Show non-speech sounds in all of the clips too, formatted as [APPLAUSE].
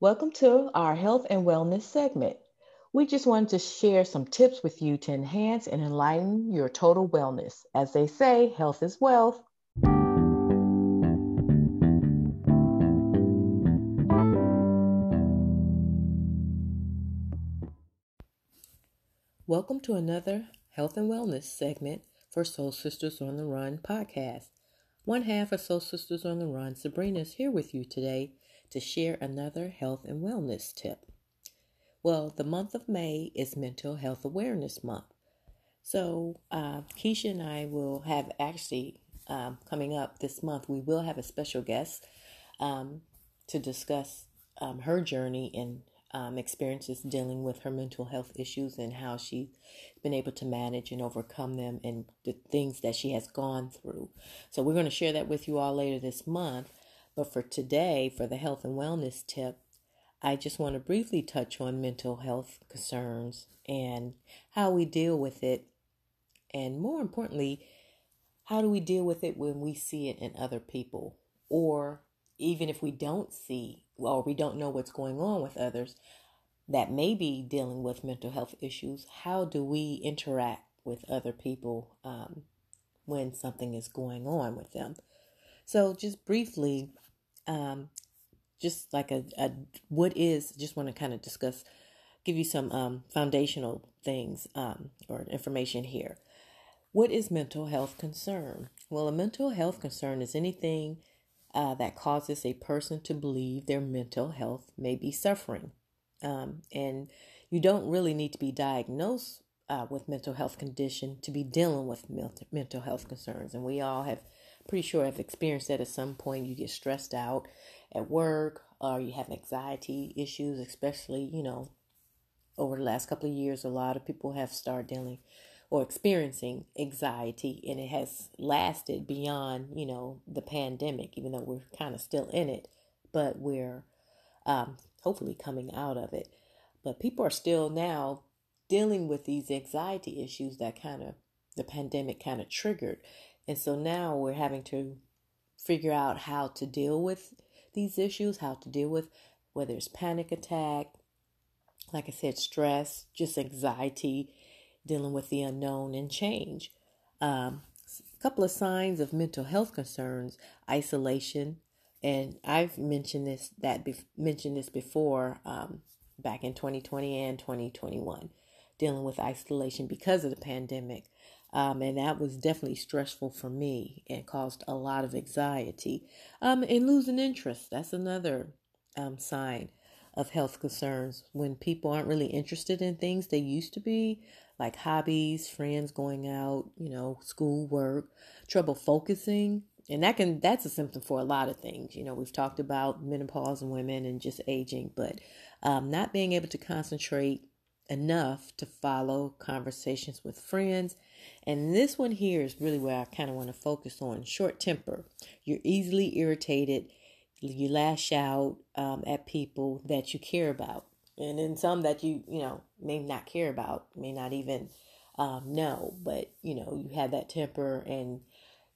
Welcome to our health and wellness segment. We just wanted to share some tips with you to enhance and enlighten your total wellness. As they say, health is wealth. Welcome to another health and wellness segment for Soul Sisters on the Run podcast. One half of Soul Sisters on the Run, Sabrina, is here with you today to share another health and wellness tip. Well, the month of May is Mental Health Awareness Month. So, uh, Keisha and I will have actually um, coming up this month, we will have a special guest um, to discuss um, her journey and um, experiences dealing with her mental health issues and how she's been able to manage and overcome them and the things that she has gone through. So, we're going to share that with you all later this month. But for today, for the health and wellness tip, I just want to briefly touch on mental health concerns and how we deal with it. And more importantly, how do we deal with it when we see it in other people? Or even if we don't see or we don't know what's going on with others that may be dealing with mental health issues, how do we interact with other people um, when something is going on with them? So, just briefly, um, just like a, a what is just want to kind of discuss give you some um, foundational things um, or information here. What is mental health concern? Well a mental health concern is anything uh, that causes a person to believe their mental health may be suffering. Um, and you don't really need to be diagnosed uh, with mental health condition to be dealing with mental health concerns and we all have pretty sure I've experienced that at some point. You get stressed out at work or you have anxiety issues, especially, you know, over the last couple of years, a lot of people have started dealing or experiencing anxiety and it has lasted beyond, you know, the pandemic, even though we're kind of still in it, but we're um, hopefully coming out of it. But people are still now dealing with these anxiety issues that kind of the pandemic kind of triggered. And so now we're having to figure out how to deal with these issues, how to deal with whether it's panic attack, like I said, stress, just anxiety, dealing with the unknown and change. Um, a couple of signs of mental health concerns: isolation, and I've mentioned this that be- mentioned this before um, back in 2020 and 2021, dealing with isolation because of the pandemic. Um, and that was definitely stressful for me and caused a lot of anxiety. Um, and losing interest, that's another um, sign of health concerns when people aren't really interested in things they used to be, like hobbies, friends going out, you know, school work, trouble focusing. And that can that's a symptom for a lot of things. You know, we've talked about menopause in women and just aging, but um, not being able to concentrate enough to follow conversations with friends and this one here is really where I kind of want to focus on short temper. You're easily irritated. You lash out um, at people that you care about. And then some that you, you know, may not care about, may not even um, know, but, you know, you have that temper and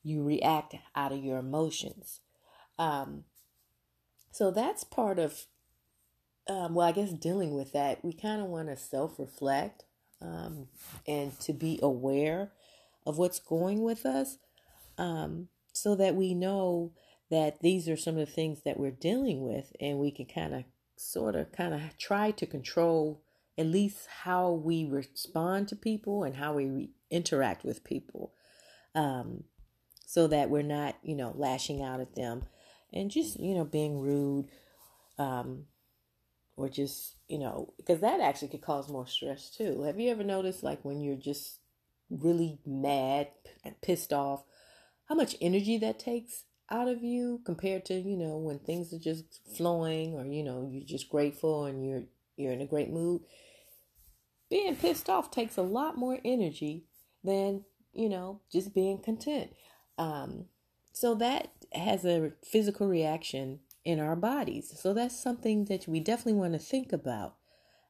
you react out of your emotions. Um, so that's part of, um, well, I guess dealing with that, we kind of want to self reflect um, and to be aware of what's going with us um, so that we know that these are some of the things that we're dealing with and we can kind of sort of kind of try to control at least how we respond to people and how we re- interact with people um, so that we're not you know lashing out at them and just you know being rude um, or just you know because that actually could cause more stress too have you ever noticed like when you're just really mad and pissed off, how much energy that takes out of you compared to, you know, when things are just flowing or, you know, you're just grateful and you're you're in a great mood. Being pissed off takes a lot more energy than, you know, just being content. Um, so that has a physical reaction in our bodies. So that's something that we definitely want to think about.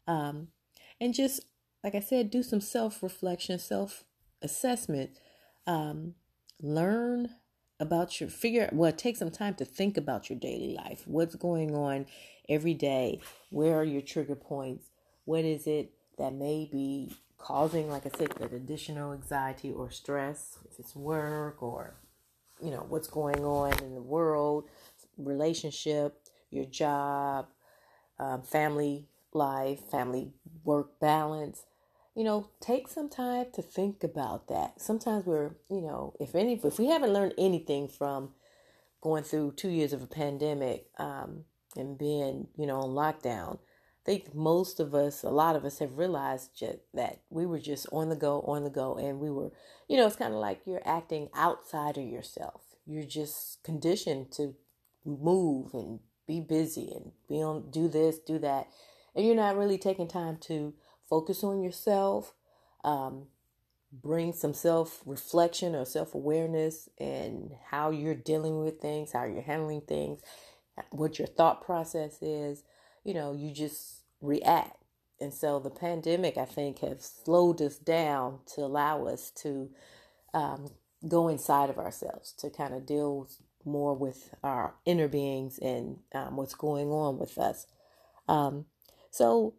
Um, and just, like I said, do some self reflection, self assessment, um, learn about your figure well take some time to think about your daily life what's going on every day. Where are your trigger points? What is it that may be causing, like I said, that additional anxiety or stress, if it's work or, you know, what's going on in the world, relationship, your job, um, family life, family work balance. You know, take some time to think about that. Sometimes we're, you know, if any, if we haven't learned anything from going through two years of a pandemic um, and being, you know, on lockdown, I think most of us, a lot of us have realized just that we were just on the go, on the go, and we were, you know, it's kind of like you're acting outside of yourself. You're just conditioned to move and be busy and be on, do this, do that, and you're not really taking time to focus on yourself, um, bring some self reflection or self awareness and how you're dealing with things, how you're handling things, what your thought process is you know, you just react. And so the pandemic, I think, has slowed us down to allow us to um, go inside of ourselves, to kind of deal more with our inner beings and um, what's going on with us. Um, so,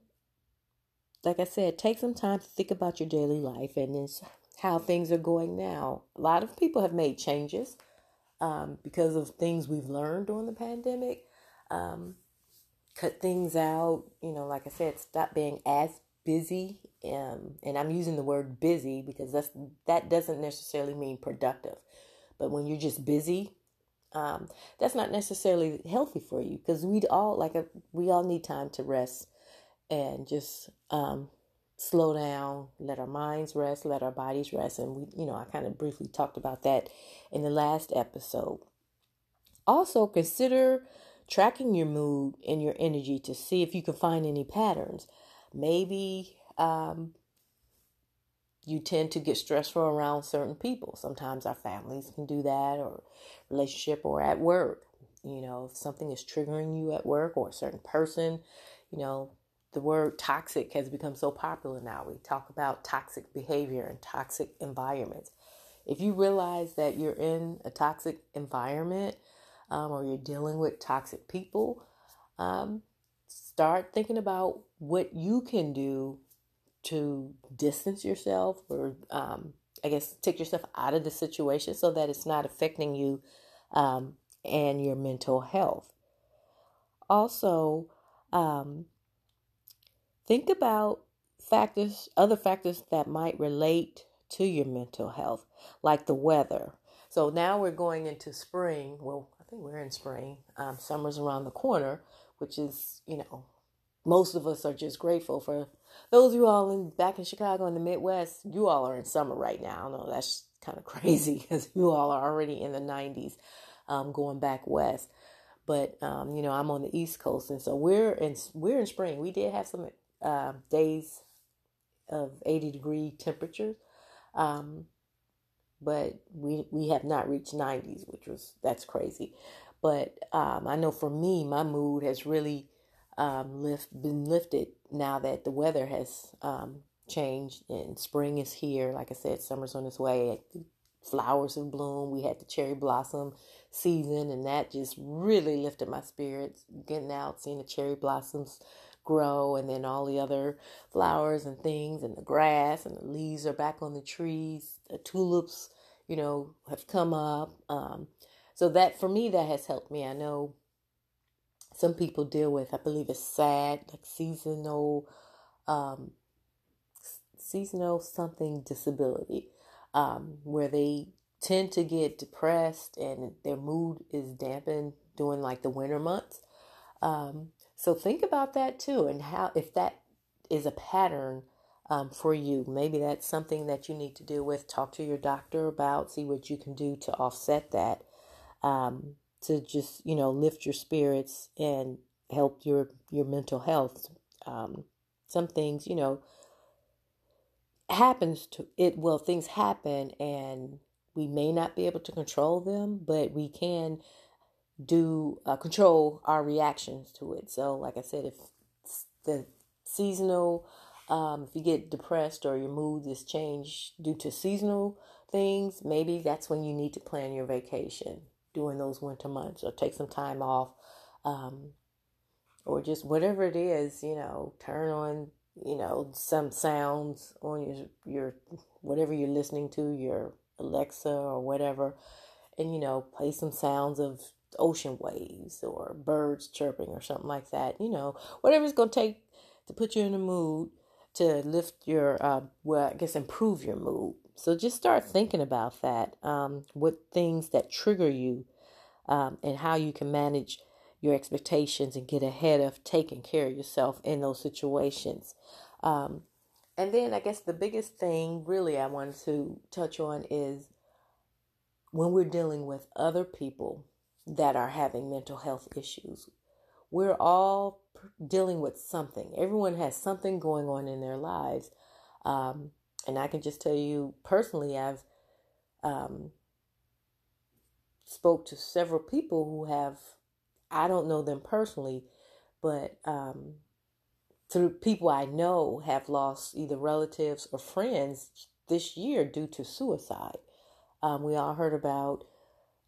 like I said, take some time to think about your daily life and how things are going now. A lot of people have made changes um, because of things we've learned during the pandemic. Um, cut things out. You know, like I said, stop being as busy. Um, and I'm using the word busy because that's that doesn't necessarily mean productive. But when you're just busy, um, that's not necessarily healthy for you because we all like a, we all need time to rest and just um, slow down, let our minds rest, let our bodies rest, and we, you know, I kind of briefly talked about that in the last episode. Also, consider tracking your mood and your energy to see if you can find any patterns. Maybe um, you tend to get stressful around certain people. Sometimes our families can do that, or relationship, or at work. You know, if something is triggering you at work or a certain person, you know, the word toxic has become so popular now. We talk about toxic behavior and toxic environments. If you realize that you're in a toxic environment, um, or you're dealing with toxic people, um, start thinking about what you can do to distance yourself or, um, I guess, take yourself out of the situation so that it's not affecting you um, and your mental health. Also, um, think about factors, other factors that might relate to your mental health, like the weather. So now we're going into spring. Well, I think we're in spring. Um, summer's around the corner, which is, you know, most of us are just grateful for those of you all in back in Chicago in the Midwest. You all are in summer right now. I know that's kind of [LAUGHS] crazy because you all are already in the 90s, um, going back west. But um, you know, I'm on the East Coast, and so we're in we're in spring. We did have some uh, days of 80 degree temperatures. Um, but we we have not reached 90s, which was that's crazy. But um, I know for me, my mood has really um, lift been lifted now that the weather has um, changed and spring is here. Like I said, summer's on its way. Flowers in bloom. We had the cherry blossom season, and that just really lifted my spirits. Getting out, seeing the cherry blossoms grow and then all the other flowers and things and the grass and the leaves are back on the trees the tulips you know have come up um, so that for me that has helped me i know some people deal with i believe it's sad like seasonal um, seasonal something disability um, where they tend to get depressed and their mood is dampened during like the winter months um, so think about that too, and how if that is a pattern um, for you, maybe that's something that you need to deal with. Talk to your doctor about, see what you can do to offset that, um, to just you know lift your spirits and help your your mental health. Um, some things you know happens to it. Well, things happen, and we may not be able to control them, but we can do uh, control our reactions to it. So, like I said, if the seasonal, um, if you get depressed or your mood is changed due to seasonal things, maybe that's when you need to plan your vacation during those winter months or take some time off. Um, or just whatever it is, you know, turn on, you know, some sounds on your your whatever you're listening to, your Alexa or whatever, and you know, play some sounds of ocean waves or birds chirping or something like that. You know, whatever it's gonna take to put you in a mood to lift your, uh, well, I guess improve your mood. So just start thinking about that. Um, what things that trigger you, um, and how you can manage your expectations and get ahead of taking care of yourself in those situations. Um, and then I guess the biggest thing really I wanted to touch on is when we're dealing with other people that are having mental health issues. We're all dealing with something. Everyone has something going on in their lives. Um, and I can just tell you personally, I've um, spoke to several people who have I don't know them personally, but um, through people I know have lost either relatives or friends this year due to suicide. Um, we all heard about,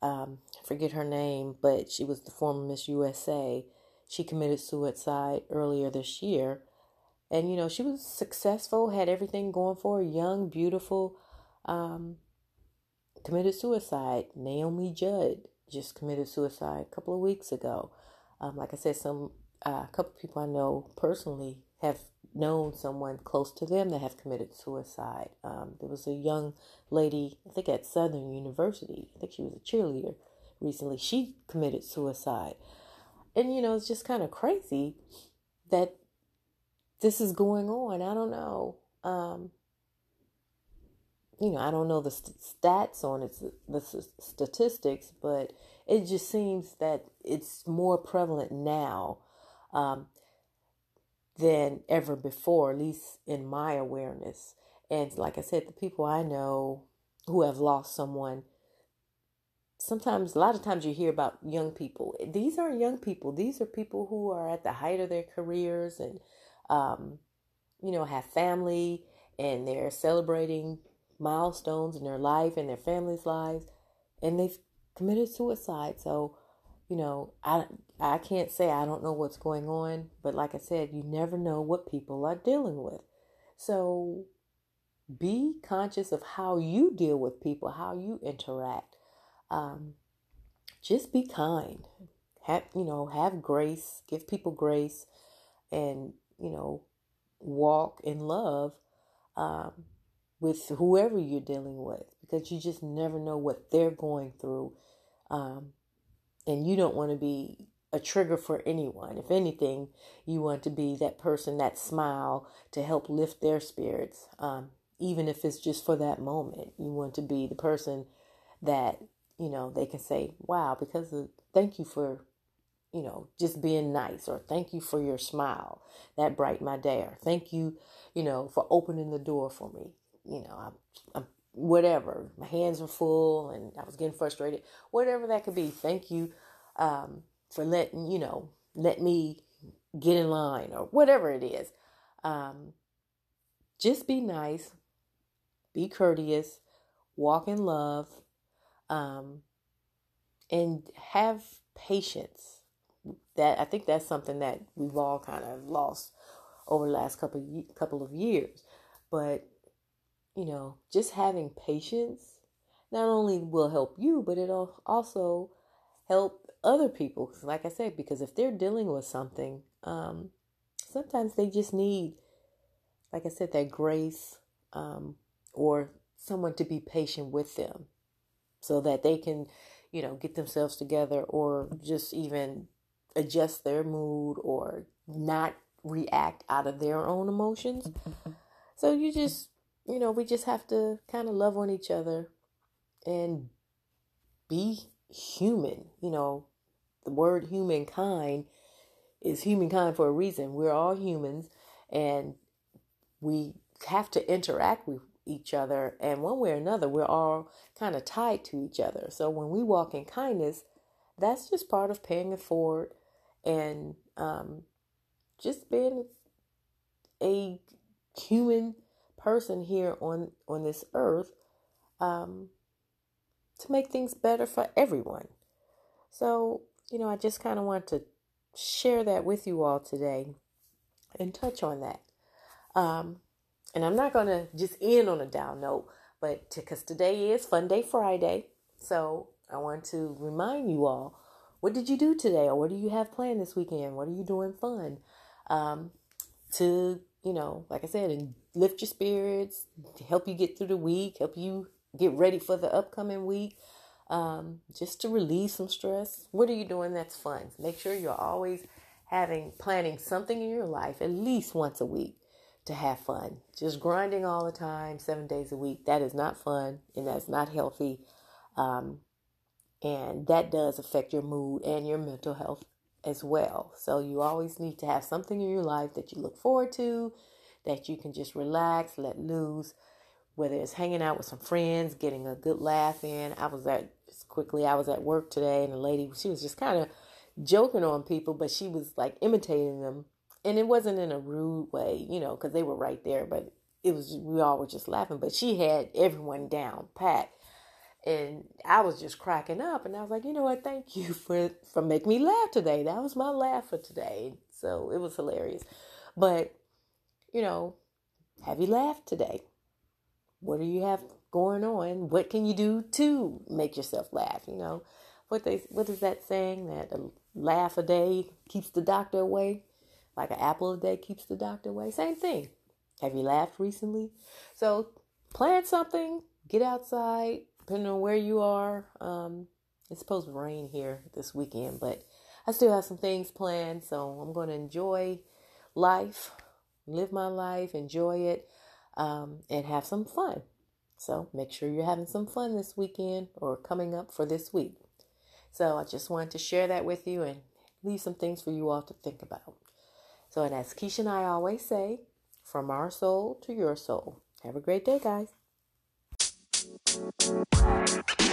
um, forget her name, but she was the former Miss USA. She committed suicide earlier this year. And, you know, she was successful, had everything going for her, young, beautiful, um, committed suicide. Naomi Judd just committed suicide a couple of weeks ago. Um, like I said, some uh, a couple of people I know personally have known someone close to them that have committed suicide. Um, there was a young lady, I think at Southern University. I think she was a cheerleader recently. She committed suicide, and you know it's just kind of crazy that this is going on. I don't know. Um, you know, I don't know the st- stats on it, the statistics, but it just seems that it's more prevalent now um, than ever before, at least in my awareness. And like I said, the people I know who have lost someone, sometimes, a lot of times you hear about young people. These aren't young people, these are people who are at the height of their careers and, um, you know, have family and they're celebrating milestones in their life and their family's lives, and they've committed suicide. So, you know, I I can't say I don't know what's going on, but like I said, you never know what people are dealing with. So, be conscious of how you deal with people, how you interact. Um, just be kind. Have you know, have grace, give people grace, and you know, walk in love. Um, with whoever you're dealing with because you just never know what they're going through. Um, and you don't want to be a trigger for anyone. If anything, you want to be that person, that smile to help lift their spirits, um, even if it's just for that moment. You want to be the person that, you know, they can say, wow, because of, thank you for, you know, just being nice, or thank you for your smile. That brightened my day, or thank you, you know, for opening the door for me you know, I'm, I'm whatever. My hands were full and I was getting frustrated. Whatever that could be. Thank you um, for letting you know let me get in line or whatever it is. Um, just be nice, be courteous, walk in love, um, and have patience. That I think that's something that we've all kind of lost over the last couple of, couple of years. But you know, just having patience not only will help you, but it'll also help other people. Like I said, because if they're dealing with something, um, sometimes they just need, like I said, that grace um, or someone to be patient with them so that they can, you know, get themselves together or just even adjust their mood or not react out of their own emotions. [LAUGHS] So you just you know, we just have to kind of love on each other and be human. You know, the word humankind is humankind for a reason. We're all humans and we have to interact with each other. And one way or another, we're all kind of tied to each other. So when we walk in kindness, that's just part of paying it forward and um, just being a human person here on on this earth um, to make things better for everyone. So you know, I just kind of want to share that with you all today and touch on that. Um, and I'm not going to just end on a down note, but because today is Fun Day Friday. So I want to remind you all what did you do today or what do you have planned this weekend? What are you doing fun? Um, to, you know, like I said, and lift your spirits, help you get through the week, help you get ready for the upcoming week, um, just to relieve some stress. What are you doing that's fun? Make sure you're always having planning something in your life at least once a week to have fun. Just grinding all the time, seven days a week, that is not fun and that's not healthy. Um, and that does affect your mood and your mental health as well. So you always need to have something in your life that you look forward to, that you can just relax, let loose, whether it's hanging out with some friends, getting a good laugh in. I was at just quickly, I was at work today and the lady, she was just kind of joking on people, but she was like imitating them and it wasn't in a rude way, you know, because they were right there, but it was we all were just laughing. But she had everyone down pat, and I was just cracking up, and I was like, you know what? Thank you for for making me laugh today. That was my laugh for today, so it was hilarious. But you know, have you laughed today? What do you have going on? What can you do to make yourself laugh? You know, what they what is that saying that a laugh a day keeps the doctor away? Like an apple a day keeps the doctor away. Same thing. Have you laughed recently? So plan something, get outside, depending on where you are. Um, it's supposed to rain here this weekend, but I still have some things planned, so I'm going to enjoy life, live my life, enjoy it, um, and have some fun. So make sure you're having some fun this weekend or coming up for this week. So I just wanted to share that with you and leave some things for you all to think about. So, and as Keisha and I always say, from our soul to your soul. Have a great day, guys. Thank you.